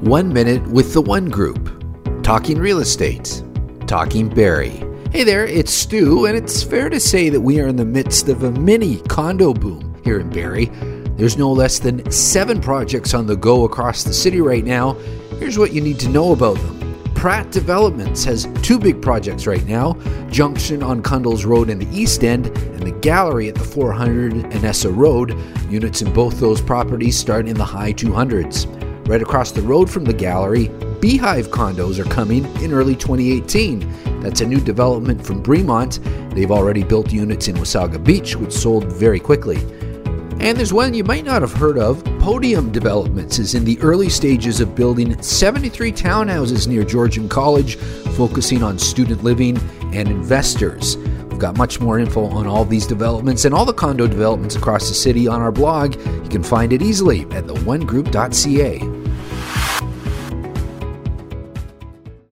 One Minute with the One Group. Talking real estate. Talking Barrie. Hey there, it's Stu, and it's fair to say that we are in the midst of a mini condo boom here in Barrie. There's no less than seven projects on the go across the city right now. Here's what you need to know about them. Pratt Developments has two big projects right now Junction on Cundles Road in the East End and the Gallery at the 400 and Essa Road. Units in both those properties start in the high 200s. Right across the road from the gallery, BHive condos are coming in early 2018. That's a new development from Bremont. They've already built units in Wasaga Beach, which sold very quickly. And there's one you might not have heard of. Podium Developments is in the early stages of building 73 townhouses near Georgian College, focusing on student living and investors. We've got much more info on all these developments and all the condo developments across the city on our blog. You can find it easily at theonegroup.ca.